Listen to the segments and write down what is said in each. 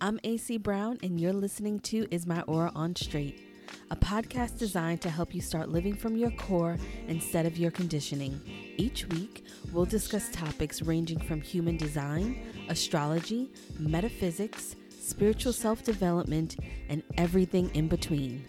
I'm AC Brown, and you're listening to Is My Aura on Straight, a podcast designed to help you start living from your core instead of your conditioning. Each week, we'll discuss topics ranging from human design, astrology, metaphysics, spiritual self development, and everything in between.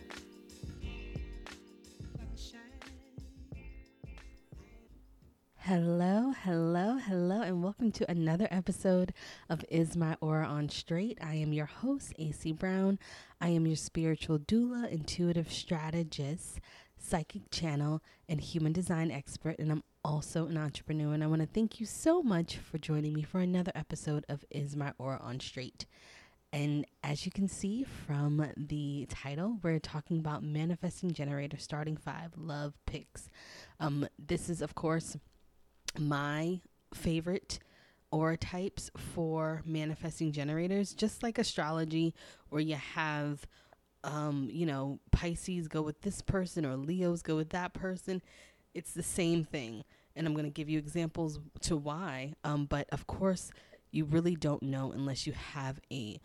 Hello, hello, hello, and welcome to another episode of Is My Aura on Straight. I am your host, AC Brown. I am your spiritual doula, intuitive strategist, psychic channel, and human design expert, and I'm also an entrepreneur. And I want to thank you so much for joining me for another episode of Is My Aura on Straight. And as you can see from the title, we're talking about manifesting generator starting five love picks. Um, this is, of course, my favorite aura types for manifesting generators, just like astrology, where you have, um, you know, Pisces go with this person or Leos go with that person. It's the same thing. And I'm going to give you examples to why. Um, but of course, you really don't know unless you have a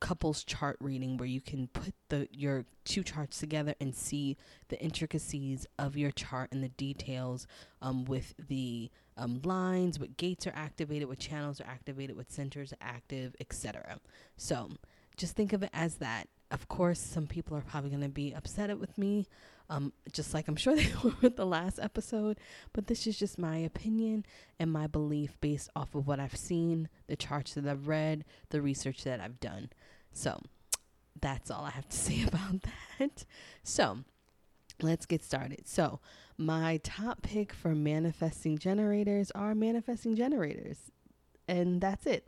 couples chart reading where you can put the your two charts together and see the intricacies of your chart and the details um, with the um, lines, what gates are activated, what channels are activated, what centers are active, etc. So just think of it as that. Of course, some people are probably going to be upset with me, um, just like I'm sure they were with the last episode. But this is just my opinion and my belief based off of what I've seen, the charts that I've read, the research that I've done. So that's all I have to say about that. So let's get started. So, my top pick for manifesting generators are manifesting generators. And that's it.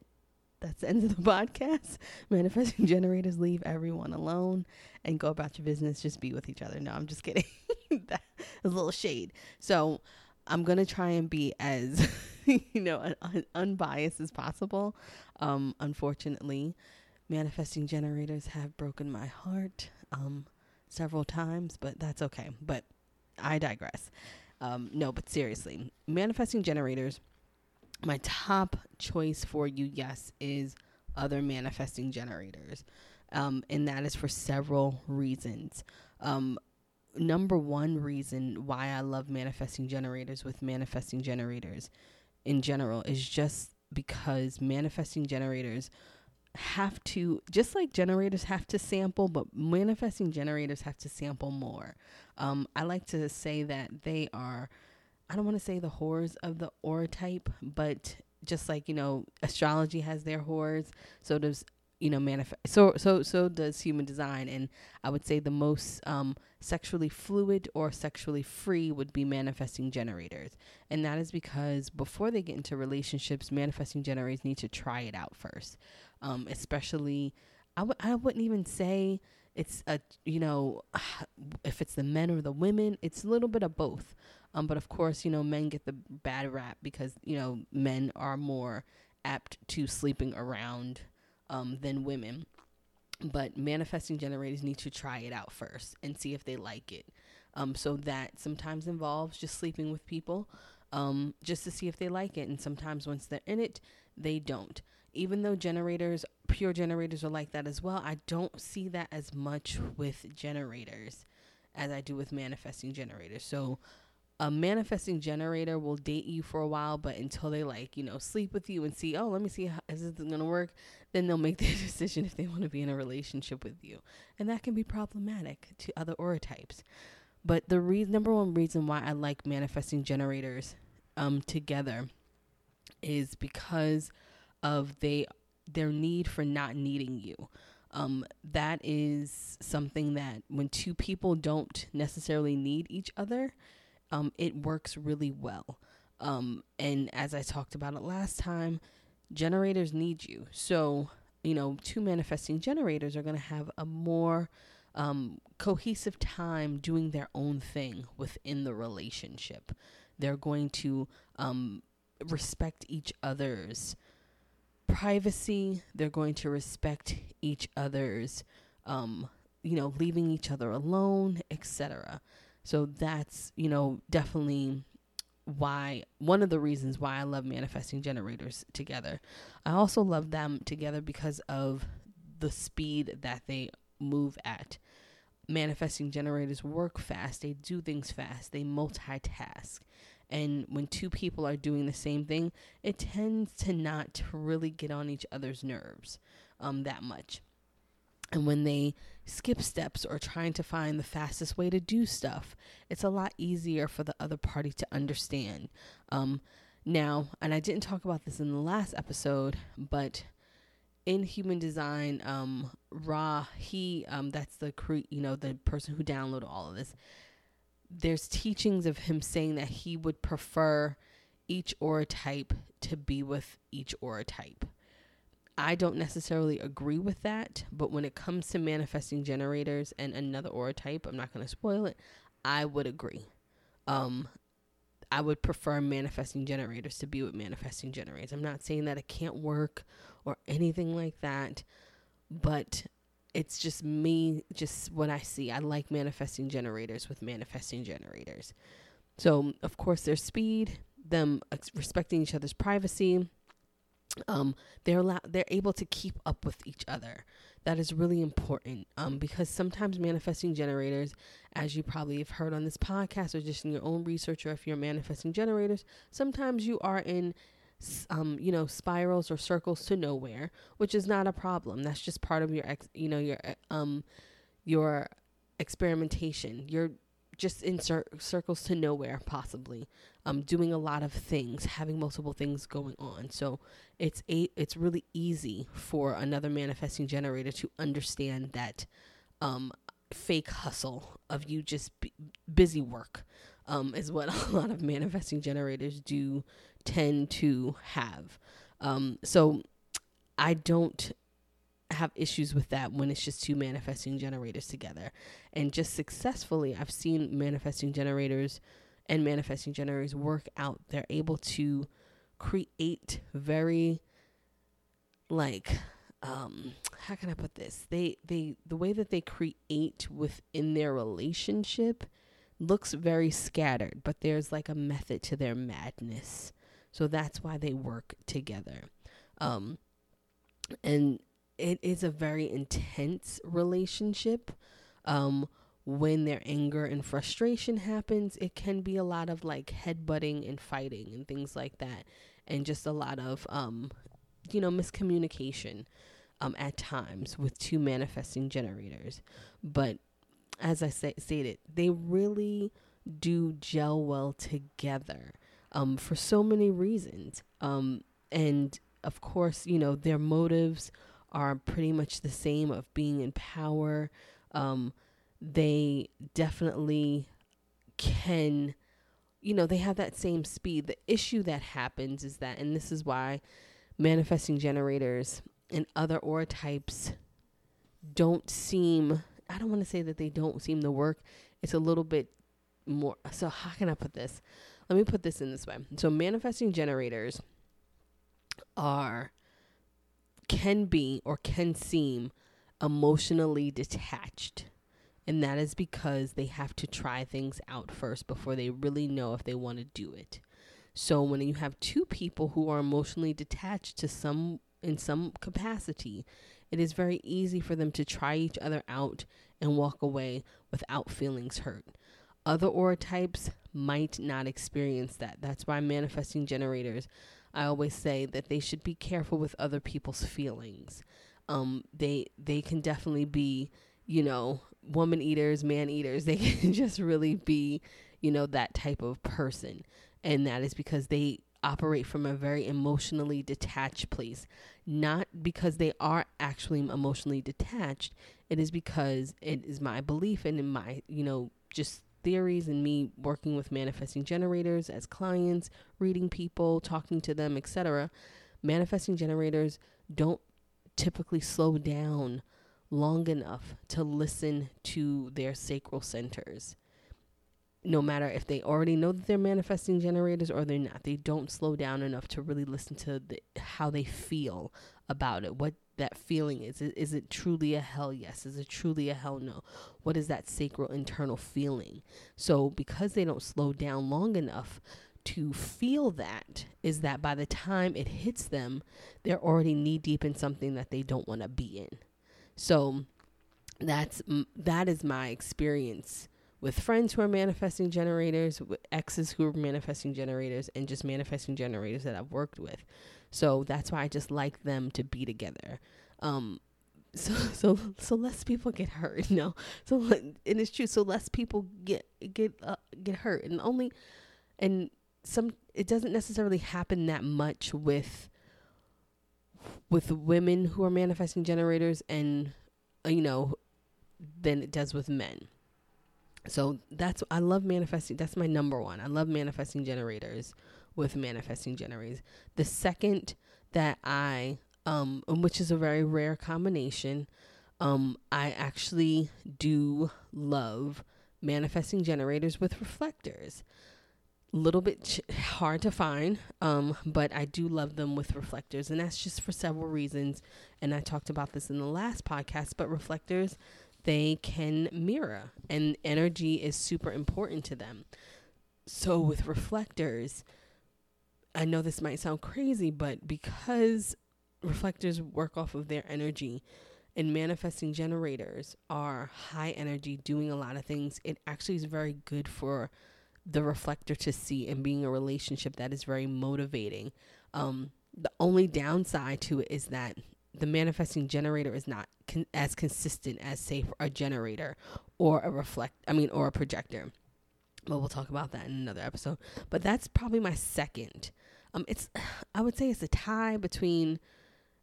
That's the end of the podcast. Manifesting generators leave everyone alone and go about your business. Just be with each other. No, I'm just kidding. that a little shade. So, I'm going to try and be as, you know, un- unbiased as possible. Um, unfortunately, manifesting generators have broken my heart um, several times, but that's okay. But I digress. Um, no, but seriously, manifesting generators, my top choice for you, yes, is other manifesting generators. Um, and that is for several reasons. Um, number one reason why I love manifesting generators with manifesting generators in general is just because manifesting generators have to just like generators have to sample but manifesting generators have to sample more. Um, i like to say that they are i don't want to say the horrors of the aura type but just like you know astrology has their horrors so does you know manifest so so so does human design. And i would say the most um, sexually fluid or sexually free would be manifesting generators. And that is because before they get into relationships manifesting generators need to try it out first um, especially I w- I wouldn't even say it's a you know if it's the men or the women it's a little bit of both. Um, but of course you know men get the bad rap because you know men are more apt to sleeping around um, than women. But manifesting generators need to try it out first and see if they like it. Um, so that sometimes involves just sleeping with people um, just to see if they like it. And sometimes once they're in it they don't even though generators, pure generators are like that as well, I don't see that as much with generators as I do with manifesting generators. So a manifesting generator will date you for a while, but until they like, you know, sleep with you and see, oh, let me see how is this going to work, then they'll make their decision if they want to be in a relationship with you. And that can be problematic to other aura types. But the re- number one reason why I like manifesting generators um, together is because of they their need for not needing you. Um, that is something that when two people don't necessarily need each other, um, it works really well. Um, and as I talked about it last time, generators need you. So, you know, two manifesting generators are going to have a more um, cohesive time doing their own thing within the relationship. They're going to um, respect each other's privacy. They're going to respect each other's, um, you know, leaving each other alone, etc. So that's, you know, definitely why one of the reasons why I love manifesting generators together. I also love them together because of the speed that they move at. Manifesting generators work fast, they do things fast, they multitask. And when two people are doing the same thing, it tends to not really get on each other's nerves um, that much. And when they skip steps or trying to find the fastest way to do stuff, it's a lot easier for the other party to understand. Um, now, and I didn't talk about this in the last episode, but in human design, um, Ra, he, um, that's the cre- you know, the person who downloaded all of this. There's teachings of him saying that he would prefer each aura type to be with each aura type. I don't necessarily agree with that, but when it comes to manifesting generators and another aura type, I'm not going to spoil it. I would agree. Um, I would prefer manifesting generators to be with manifesting generators. I'm not saying that it can't work or anything like that, but it's just me, just what I see. I like manifesting generators with manifesting generators. So, of course, their speed, them respecting each other's privacy, um, they're allowed, they're able to keep up with each other. That is really important um, because sometimes manifesting generators, as you probably have heard on this podcast or just in your own research, or if you're manifesting generators, sometimes you are in, um, you know, spirals or circles to nowhere, which is not a problem. That's just part of your, ex, you know, your, um, your experimentation. You're just in cir- circles to nowhere, possibly. Um, doing a lot of things, having multiple things going on. So it's a it's really easy for another manifesting generator to understand that um, fake hustle of you just busy work um, is what a lot of manifesting generators do tend to have. Um, so I don't have issues with that when it's just two manifesting generators together. And just successfully, I've seen manifesting generators and manifesting generators work out. They're able to create very like um how can I put this? They they the way that they create within their relationship looks very scattered, but there's like a method to their madness. So that's why they work together. Um and it is a very intense relationship. Um, when their anger and frustration happens, it can be a lot of like headbutting and fighting and things like that, and just a lot of um, you know, miscommunication um, at times with two manifesting generators. But as I say, stated, they really do gel well together um, for so many reasons. Um, and of course, you know, their motives are pretty much the same of being in power. Um, they definitely can, you know, they have that same speed. The issue that happens is that, and this is why manifesting generators and other aura types don't seem, I don't want to say that they don't seem to work. It's a little bit more. So, how can I put this? Let me put this in this way. So, manifesting generators are can be or can seem emotionally detached. And that is because they have to try things out first before they really know if they want to do it. So when you have two people who are emotionally detached to some in some capacity, it is very easy for them to try each other out and walk away without feelings hurt. Other aura types might not experience that. That's why manifesting generators I always say that they should be careful with other people's feelings. Um, they they can definitely be, you know, woman eaters, man eaters. They can just really be, you know, that type of person, and that is because they operate from a very emotionally detached place. Not because they are actually emotionally detached. It is because it is my belief and in my, you know, just theories and me working with manifesting generators as clients, reading people, talking to them, etc. Manifesting generators don't typically slow down long enough to listen to their sacral centers. No matter if they already know that they're manifesting generators or they're not, they don't slow down enough to really listen to the, how they feel about it, what that feeling is. Is it truly a hell yes? Is it truly a hell no? What is that sacral internal feeling? So, because they don't slow down long enough to feel that, is that by the time it hits them, they're already knee deep in something that they don't want to be in. So that's that is my experience with friends who are manifesting generators, with exes who are manifesting generators, and just manifesting generators that I've worked with. So that's why I just like them to be together. Um, so so so less people get hurt, you know. So and it's true. So less people get get uh, get hurt, and only and some it doesn't necessarily happen that much with with women who are manifesting generators and uh, you know than it does with men. So that's I love manifesting. That's my number one. I love manifesting generators with manifesting generators. The second that I um which is a very rare combination, um I actually do love manifesting generators with reflectors. A little bit ch- hard to find, um, but I do love them with reflectors, and that's just for several reasons. And I talked about this in the last podcast, but reflectors they can mirror, and energy is super important to them. So, with reflectors, I know this might sound crazy, but because reflectors work off of their energy and manifesting generators are high energy, doing a lot of things, it actually is very good for the reflector to see and being a relationship that is very motivating. Um, the only downside to it is that the manifesting generator is not con- as consistent as say a generator or a reflect I mean or a projector. But we'll talk about that in another episode. But that's probably my second. Um it's I would say it's a tie between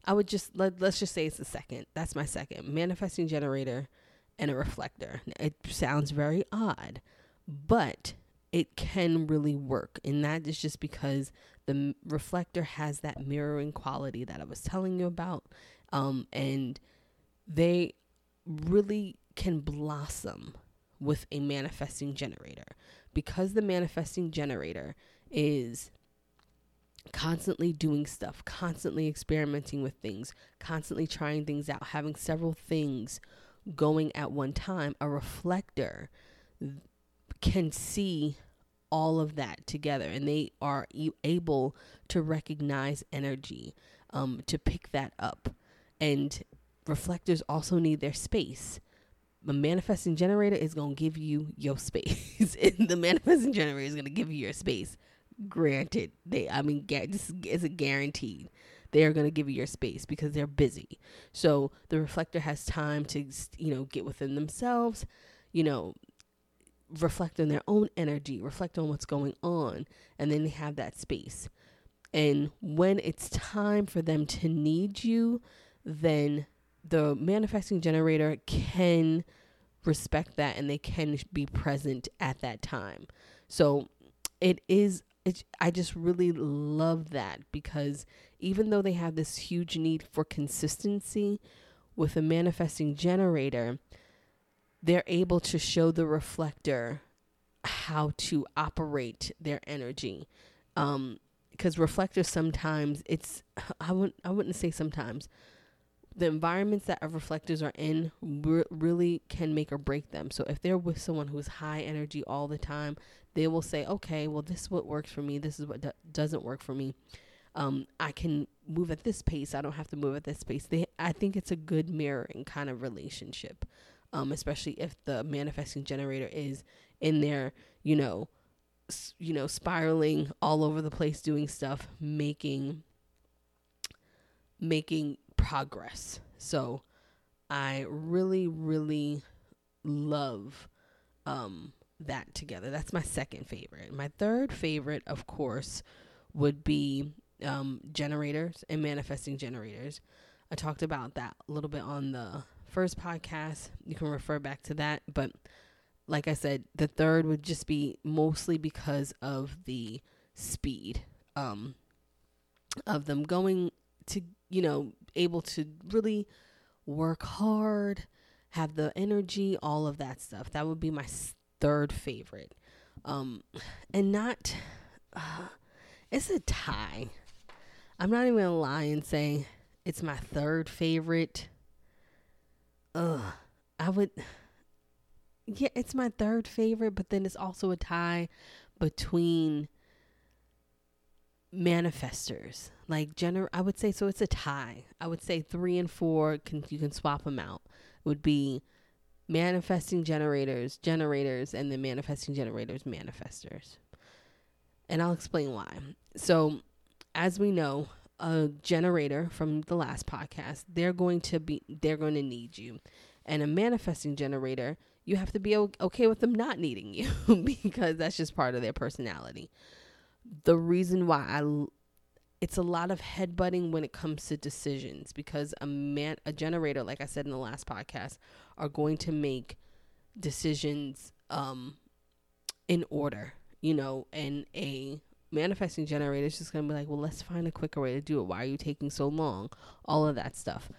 I would just let, let's just say it's the second. That's my second. Manifesting generator and a reflector. It sounds very odd, but it can really work. And that is just because the reflector has that mirroring quality that I was telling you about. Um, and they really can blossom with a manifesting generator because the manifesting generator is constantly doing stuff, constantly experimenting with things, constantly trying things out, having several things going at one time. A reflector can see all of that together and they are able to recognize energy um, to pick that up. And reflectors also need their space. The manifesting generator is going to give you your space. The manifesting generator is going to give you your space granted they i mean this is a guaranteed they are going to give you your space because they're busy so the reflector has time to you know get within themselves you know reflect on their own energy, reflect on what's going on, and then they have that space. And when it's time for them to need you, then the manifesting generator can respect that and they can be present at that time. So it is I just really love that because even though they have this huge need for consistency with a manifesting generator, they're able to show the reflector how to operate their energy. Um, because reflectors sometimes it's I wouldn't I wouldn't say sometimes the environments that our reflectors are in re- really can make or break them. So if they're with someone who's high energy all the time, they will say, "Okay, well this is what works for me. This is what do- doesn't work for me. Um, I can move at this pace. I don't have to move at this pace." They I think it's a good mirroring kind of relationship um, especially if the manifesting generator is in there, you know, s- you know, spiraling all over the place, doing stuff, making making progress. So I really, really love um, that together. That's my second favorite. My third favorite, of course, would be um, generators and manifesting generators. I talked about that a little bit on the first podcast. You can refer back to that. But like I said, the third would just be mostly because of the speed um, of them going to, you know, able to really work hard, have the energy, all of that stuff. That would be my third favorite. Um, and not, uh, it's a tie. I'm not even gonna lie and say it's my third favorite ugh, I would. Yeah, it's my third favorite, but then it's also a tie between manifestors like gener i would say so it's a tie i would say three and four can you can swap them out it would be manifesting generators generators and then manifesting generators manifestors. And i'll explain why. So as we know a generator from the last podcast they're going to be they're going to need you. And a manifesting generator you have to be okay with them not needing you because that's just part of their personality. The reason why I it's a lot of headbutting when it comes to decisions because a man a generator like I said in the last podcast are going to make decisions um in order, you know, and a manifesting generator is just going to be like, "Well, let's find a quicker way to do it. Why are you taking so long?" All of that stuff.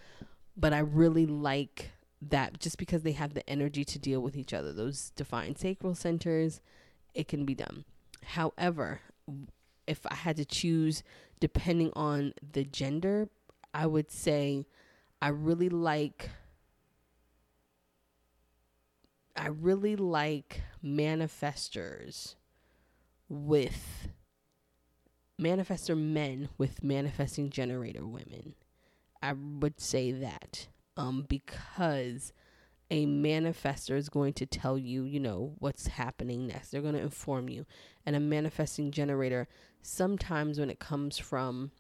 But I really like that just because they have the energy to deal with each other. Those defined sacral centers, it can be done. However, if I had to choose depending on the gender, I would say I really like I really like manifestors with manifestor men with manifesting generator women. I would say that um because a manifestor is going to tell you, you know, what's happening next. They're going to inform you. And a manifesting generator, sometimes when it comes from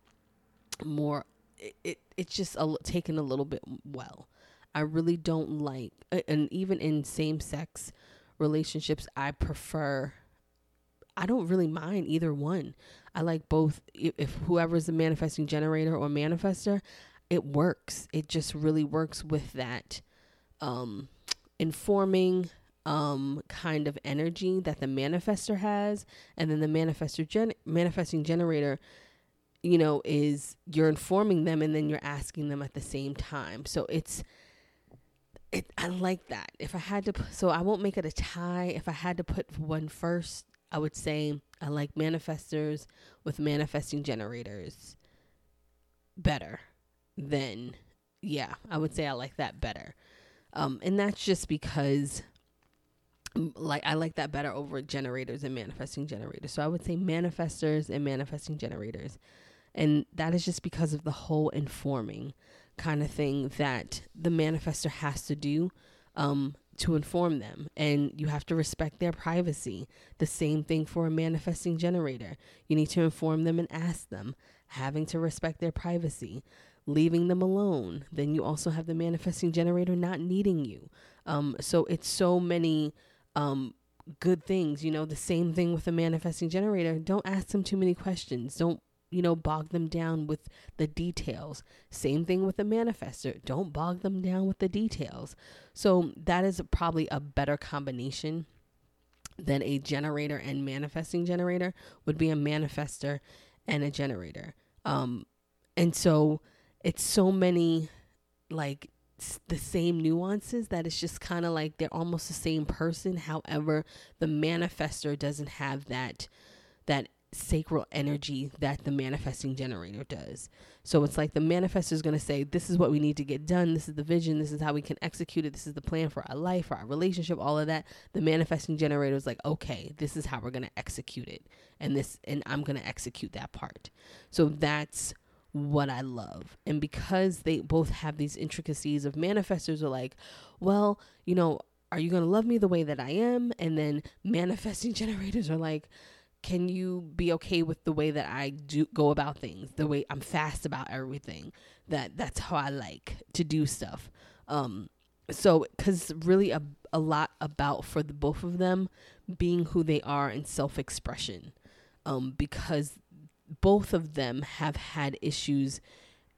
more, it, it it's just a, taken a little bit well. I really don't like, and even in same sex relationships, I prefer, I don't really mind either one. I like both. If whoever's the manifesting generator or manifester, it works. It just really works with that um, informing um, kind of energy that the manifester has, and then the manifester gen- manifesting generator, you know, is you're informing them and then you're asking them at the same time. So it's it. I like that. If I had to, so I won't make it a tie. If I had to put one first, I would say I like manifestors with manifesting generators better than yeah. I would say I like that better. Um, and that's just because like I like that better over generators and manifesting generators. So I would say manifestors and manifesting generators. And that is just because of the whole informing kind of thing that the manifester has to do um, to inform them. And you have to respect their privacy. The same thing for a manifesting generator. You need to inform them and ask them, having to respect their privacy leaving them alone. Then you also have the manifesting generator not needing you. Um, so it's so many um, good things. You know, the same thing with a manifesting generator. Don't ask them too many questions. Don't you know bog them down with the details. Same thing with the manifester. Don't bog them down with the details. So that is probably a better combination than a generator and manifesting generator would be a manifester and a generator. Um, and so it's so many like the same nuances that it's just kind of like they're almost the same person however the manifester doesn't have that that sacral energy that the manifesting generator does. So it's like the manifester is going to say this is what we need to get done. This is the vision. This is how we can execute it. This is the plan for our life for our relationship all of that. The manifesting generator is like okay this is how we're going to execute it. And this and i'm going to execute that part. So that's what I love. And because they both have these intricacies of manifestors are like, well, you know, are you going to love me the way that I am? And then manifesting generators are like, can you be okay with the way that I do go about things, the way I'm fast about everything? That that's how I like to do stuff. Um so cuz really a a lot about for the both of them being who they are and self-expression. Um because both of them have had issues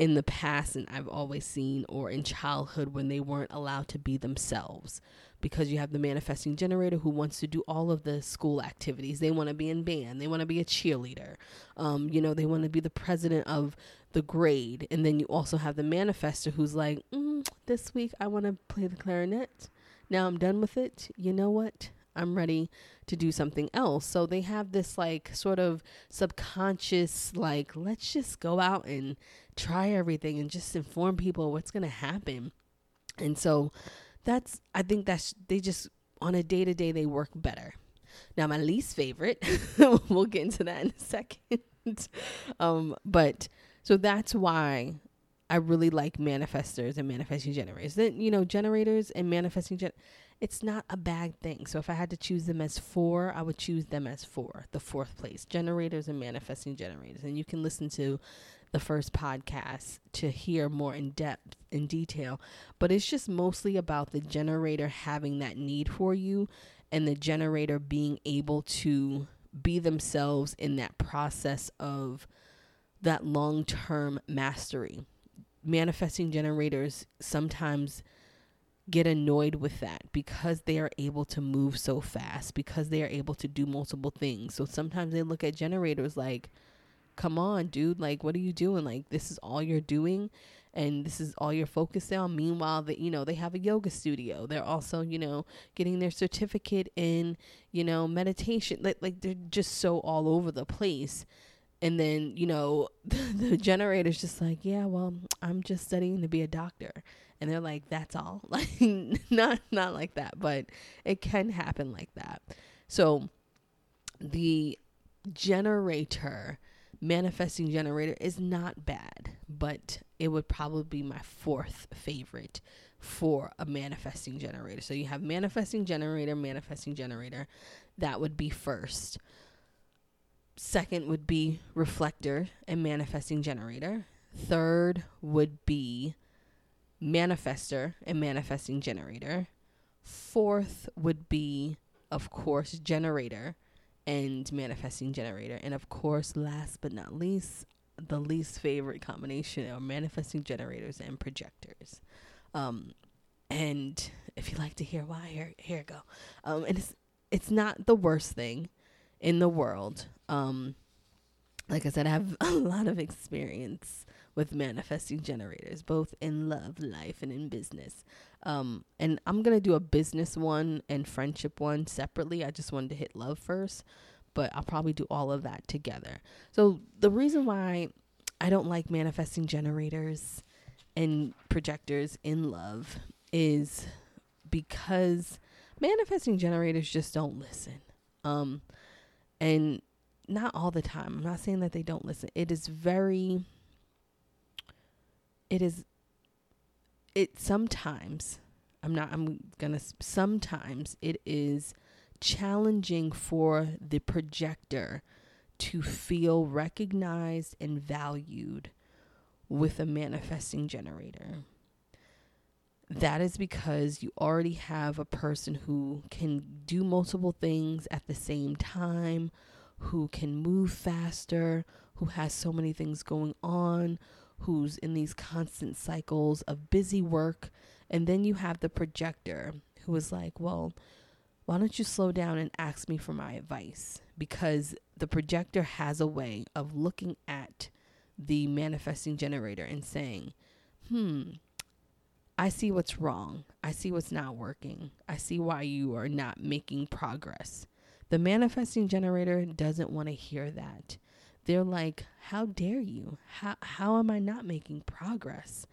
in the past and I've always seen or in childhood when they weren't allowed to be themselves because you have the manifesting generator who wants to do all of the school activities. They want to be in band, they want to be a cheerleader. Um, you know, they want to be the president of the grade. And then you also have the manifester who's like, mm, this week I want to play the clarinet. Now I'm done with it. You know what? I'm ready to do something else. So they have this like sort of subconscious, like, let's just go out and try everything and just inform people what's going to happen. And so that's, I think that's, they just, on a day to day, they work better. Now, my least favorite, we'll get into that in a second. um, but so that's why I really like manifestors and manifesting generators. Then you know, generators and manifesting gen it's not a bad thing. So if I had to choose them as four, I would choose them as four, the fourth place. Generators and manifesting generators. And you can listen to the first podcast to hear more in depth in detail but it's just mostly about the generator having that need for you and the generator being able to be themselves in that process of that long-term mastery. Manifesting generators sometimes get annoyed with that because they are able to move so fast because they are able to do multiple things. So sometimes they look at generators like come on, dude. Like, what are you doing? Like, this is all you're doing and this is all you're focused on. Meanwhile, that you know, they have a yoga studio. They're also, you know, getting their certificate in, you know, meditation. Like, like they're just so all over the place. And then, you know, the, the generator's just like, yeah, well, I'm just studying to be a doctor. And they're like, that's all. Like, not not like that, but it can happen like that. So, the generator manifesting generator is not bad, but it would probably be my fourth favorite for a manifesting generator. So you have manifesting generator, manifesting generator. That would be first. Second would be reflector and manifesting generator. Third would be manifester and manifesting generator. Fourth would be, of course, generator and manifesting generator. And of course, last but not least, the least favorite combination are manifesting generators and projectors. Um, and if you like to hear why, here here go. Um, and it's it's not the worst thing in the world. Um, like I said, I have a lot of experience with manifesting generators, both in love, life, and in business. Um, and I'm gonna do a business one and friendship one separately. I just wanted to hit love first, but I'll probably do all of that together. So the reason why I don't like manifesting generators and projectors in love is because manifesting generators just don't listen. Um, and not all the time. I'm not saying that they don't listen. It is very it is it sometimes I'm not I'm going to sometimes it is challenging for the projector to feel recognized and valued with a manifesting generator. That is because you already have a person who can do multiple things at the same time, who can move faster, who has so many things going on, who's in these constant cycles of busy work. And then you have the projector who is like, well, why don't you slow down and ask me for my advice? Because the projector has a way of looking at the manifesting generator and saying, hmm, I see what's wrong. I see what's not working. I see why you are not making progress. The manifesting generator doesn't want to hear that they're like, How dare you? How, how am I not making progress?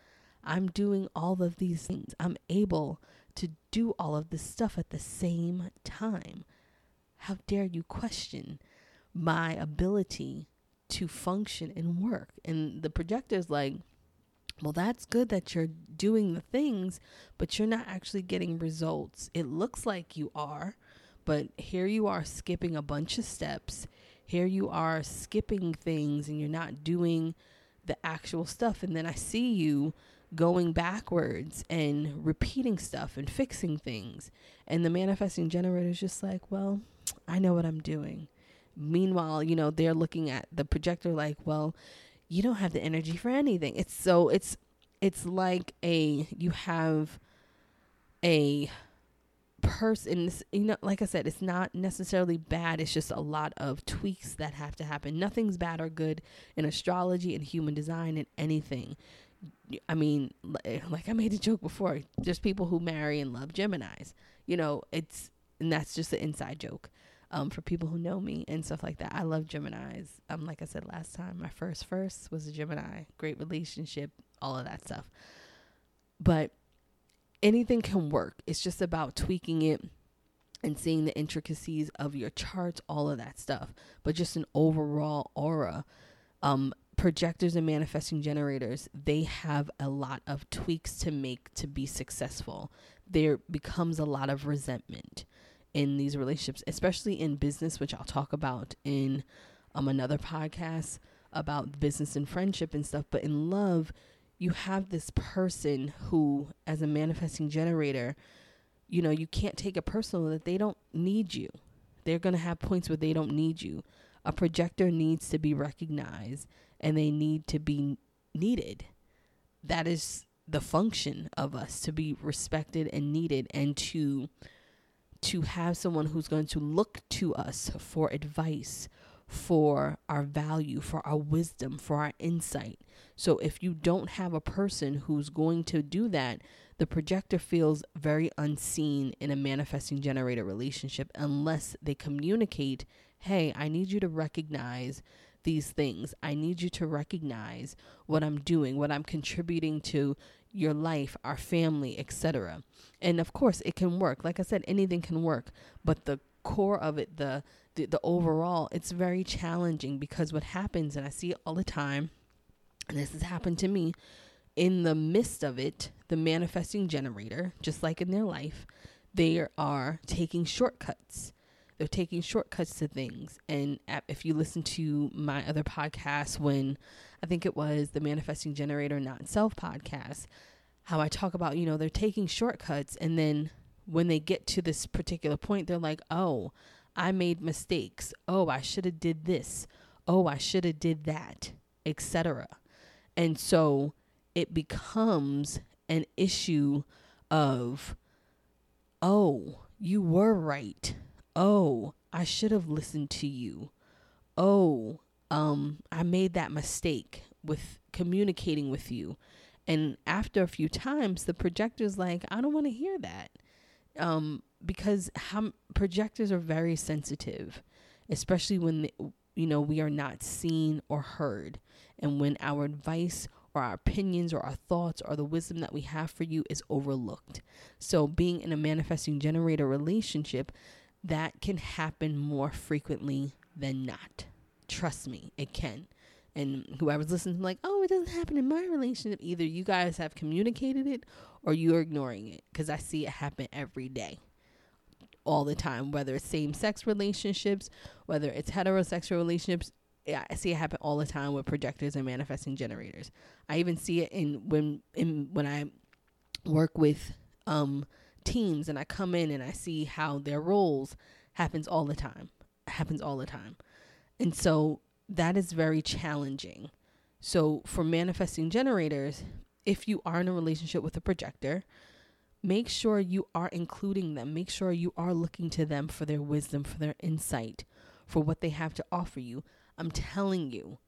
I'm doing all of these things. I'm able to do all of this stuff at the same time. How dare you question my ability to function and work? And the projector's like, well, that's good that you're doing the things, but you're not actually getting results. It looks like you are, but here you are skipping a bunch of steps here you are skipping things and you're not doing the actual stuff. And then I see you going backwards and repeating stuff and fixing things. And the manifesting generator is just like, well, I know what I'm doing. Meanwhile, you know, they're looking at the projector like, well, you don't have the energy for anything. It's so it's it's like a you have a person you know like i said it's not necessarily bad. It's just a lot of tweaks that have to happen. Nothing's bad or good in astrology and human design and anything. I mean like i made a joke before there's people who marry and love geminis you know it's and that's just an inside joke um, for people who know me and stuff like that. I love geminis. Um like i said last time my first first was a gemini great relationship all of that stuff. But anything can work. It's just about tweaking it and seeing the intricacies of your charts, all of that stuff, but just an overall aura. Um, projectors and manifesting generators, they have a lot of tweaks to make to be successful. There becomes a lot of resentment in these relationships, especially in business, which I'll talk about in um, another podcast about business and friendship and stuff. But in love, you have this person who, as a manifesting generator, you know, you can't take it personal that they don't need you. They're going to have points where they don't need you. A projector needs to be recognized and they need to be needed. That is the function of us to be respected and needed and to to have someone who's going to look to us for advice, for our value, for our wisdom, for our insight. So if you don't have a person who's going to do that, the projector feels very unseen in a manifesting generator relationship unless they communicate, hey, I need you to recognize these things. I need you to recognize what I'm doing, what I'm contributing to your life, our family, etc. And of course, it can work. Like I said, anything can work, but the core of it, the, the the overall, it's very challenging because what happens and I see it all the time, and this has happened to me, in the midst of it, the manifesting generator, just like in their life, they are taking shortcuts. They're taking shortcuts to things. And if you listen to my other podcast, when I think it was the Manifesting Generator Not Self podcast, how I talk about, you know, they're taking shortcuts. And then when they get to this particular point, they're like, oh, I made mistakes. Oh, I should have did this. Oh, I should have did that, etc. And so it becomes an issue of, oh, you were right. Oh, I should have listened to you. Oh, um, I made that mistake with communicating with you. And after a few times, the projector's like, I don't want to hear that. Um, because how, projectors are very sensitive, especially when, the, you know, we are not seen or heard. And when our advice or our opinions or our thoughts or the wisdom that we have for you is overlooked. So, being in a manifesting generator relationship, that can happen more frequently than not. Trust me, it can. And whoever's listening, like, oh, it doesn't happen in my relationship. Either you guys have communicated it or you're ignoring it because I see it happen every day all the time, whether it's same sex relationships, whether it's heterosexual relationships, I see it happen all the time with projectors and manifesting generators. I even see it in when in when I work with um teams and I come in and I see how their roles happens all the time. Happens all the time. And so that is very challenging. So for manifesting generators, if you are in a relationship with a projector, make sure you are including them. Make sure you are looking to them for their wisdom, for their insight, for what they have to offer you. I'm telling you,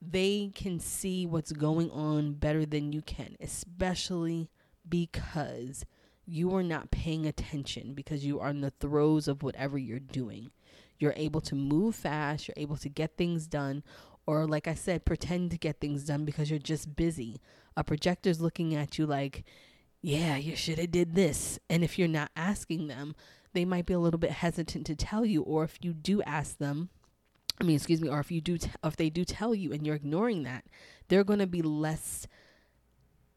they can see what's going on better than you can, especially because you are not paying attention because you are in the throes of whatever you're doing. You're able to move fast, you're able to get things done, or like I said, pretend to get things done because you're just busy. A projector's looking at you like, yeah, you should have did this. And if you're not asking them, they might be a little bit hesitant to tell you, or if you do ask them, I mean, excuse me, or if you do, t- if they do tell you and you're ignoring that, they're going to be less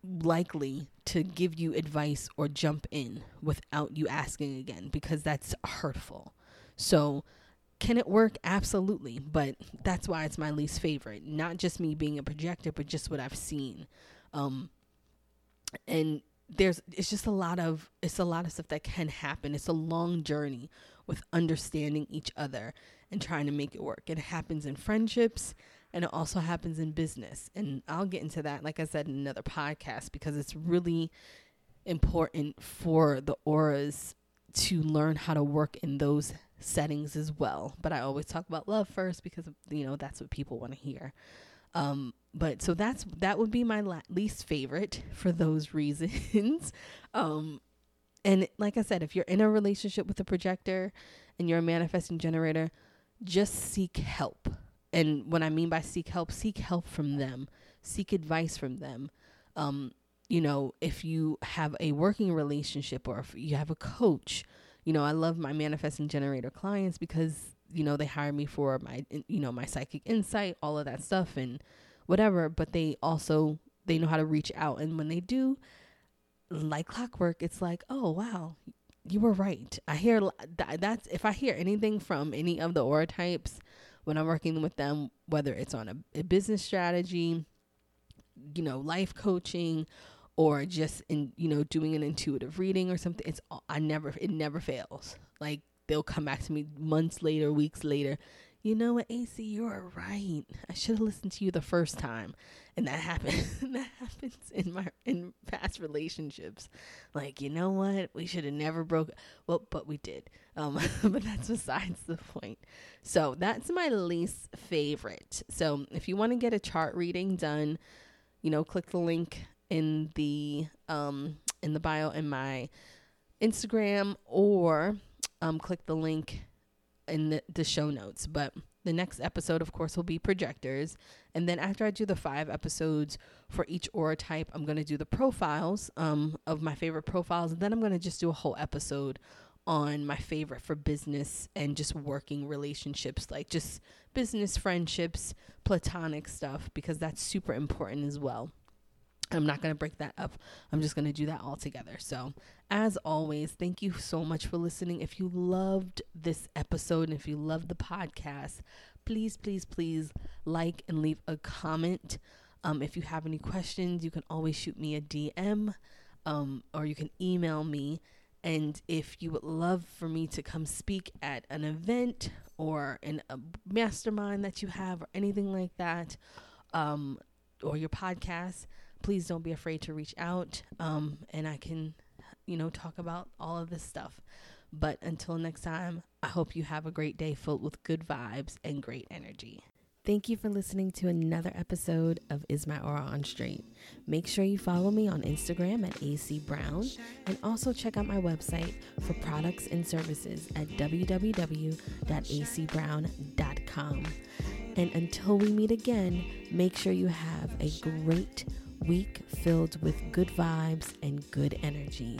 likely to give you advice or jump in without you asking again because that's hurtful. So, can it work? Absolutely. But that's why it's my least favorite. Not just me being a projector, but just what I've seen. Um, and there's, it's just a lot of, it's a lot of stuff that can happen. It's a long journey with understanding each other and trying to make it work. It happens in friendships and it also happens in business. And I'll get into that, like I said, in another podcast because it's really important for the auras to learn how to work in those settings as well. But I always talk about love first because you know that's what people want to hear. Um, but so that's that would be my la- least favorite for those reasons. um, and like I said, if you're in a relationship with a projector and you're a manifesting generator, just seek help. And what I mean by seek help, seek help from them, seek advice from them. Um, you know, if you have a working relationship or if you have a coach, you know, I love my manifesting generator clients because, you know, they hire me for my, you know, my psychic insight, all of that stuff and whatever, but they also, they know how to reach out. And when they do, like clockwork, it's like, oh, wow, you were right. I hear that, that's, if I hear anything from any of the aura types when I'm working with them, whether it's on a, a business strategy, you know, life coaching, or just in you know doing an intuitive reading or something it's i never it never fails like they'll come back to me months later weeks later. You know what ac you're right. I should have listened to you the first time. And that happens that happens in my in past relationships. Like you know what we should have never broke well but we did. Um but that's besides the point. So that's my least favorite. So if you want to get a chart reading done you know click the link in the um, in the bio in my Instagram or um, click the link in the, the show notes. But the next episode, of course, will be projectors. And then after I do the five episodes for each aura type, I'm going to do the profiles um, of my favorite profiles. And then I'm going to just do a whole episode on my favorite for business and just working relationships, like just business friendships, platonic stuff, because that's super important as well. I'm not going to break that up. I'm just going to do that all together. So, as always, thank you so much for listening. If you loved this episode and if you loved the podcast, please, please, please like and leave a comment. Um, if you have any questions, you can always shoot me a DM um, or you can email me. And if you would love for me to come speak at an event or in a mastermind that you have or anything like that, um, or your podcast, please don't be afraid to reach out um, and I can, you know, talk about all of this stuff. But until next time, I hope you have a great day filled with good vibes and great energy. Thank you for listening to another episode of Is My Aura on Straight. Make sure you follow me on Instagram at AC Brown and also check out my website for products and services at www.acbrown.com. And until we meet again, make sure you have a great week filled with good vibes and good energy.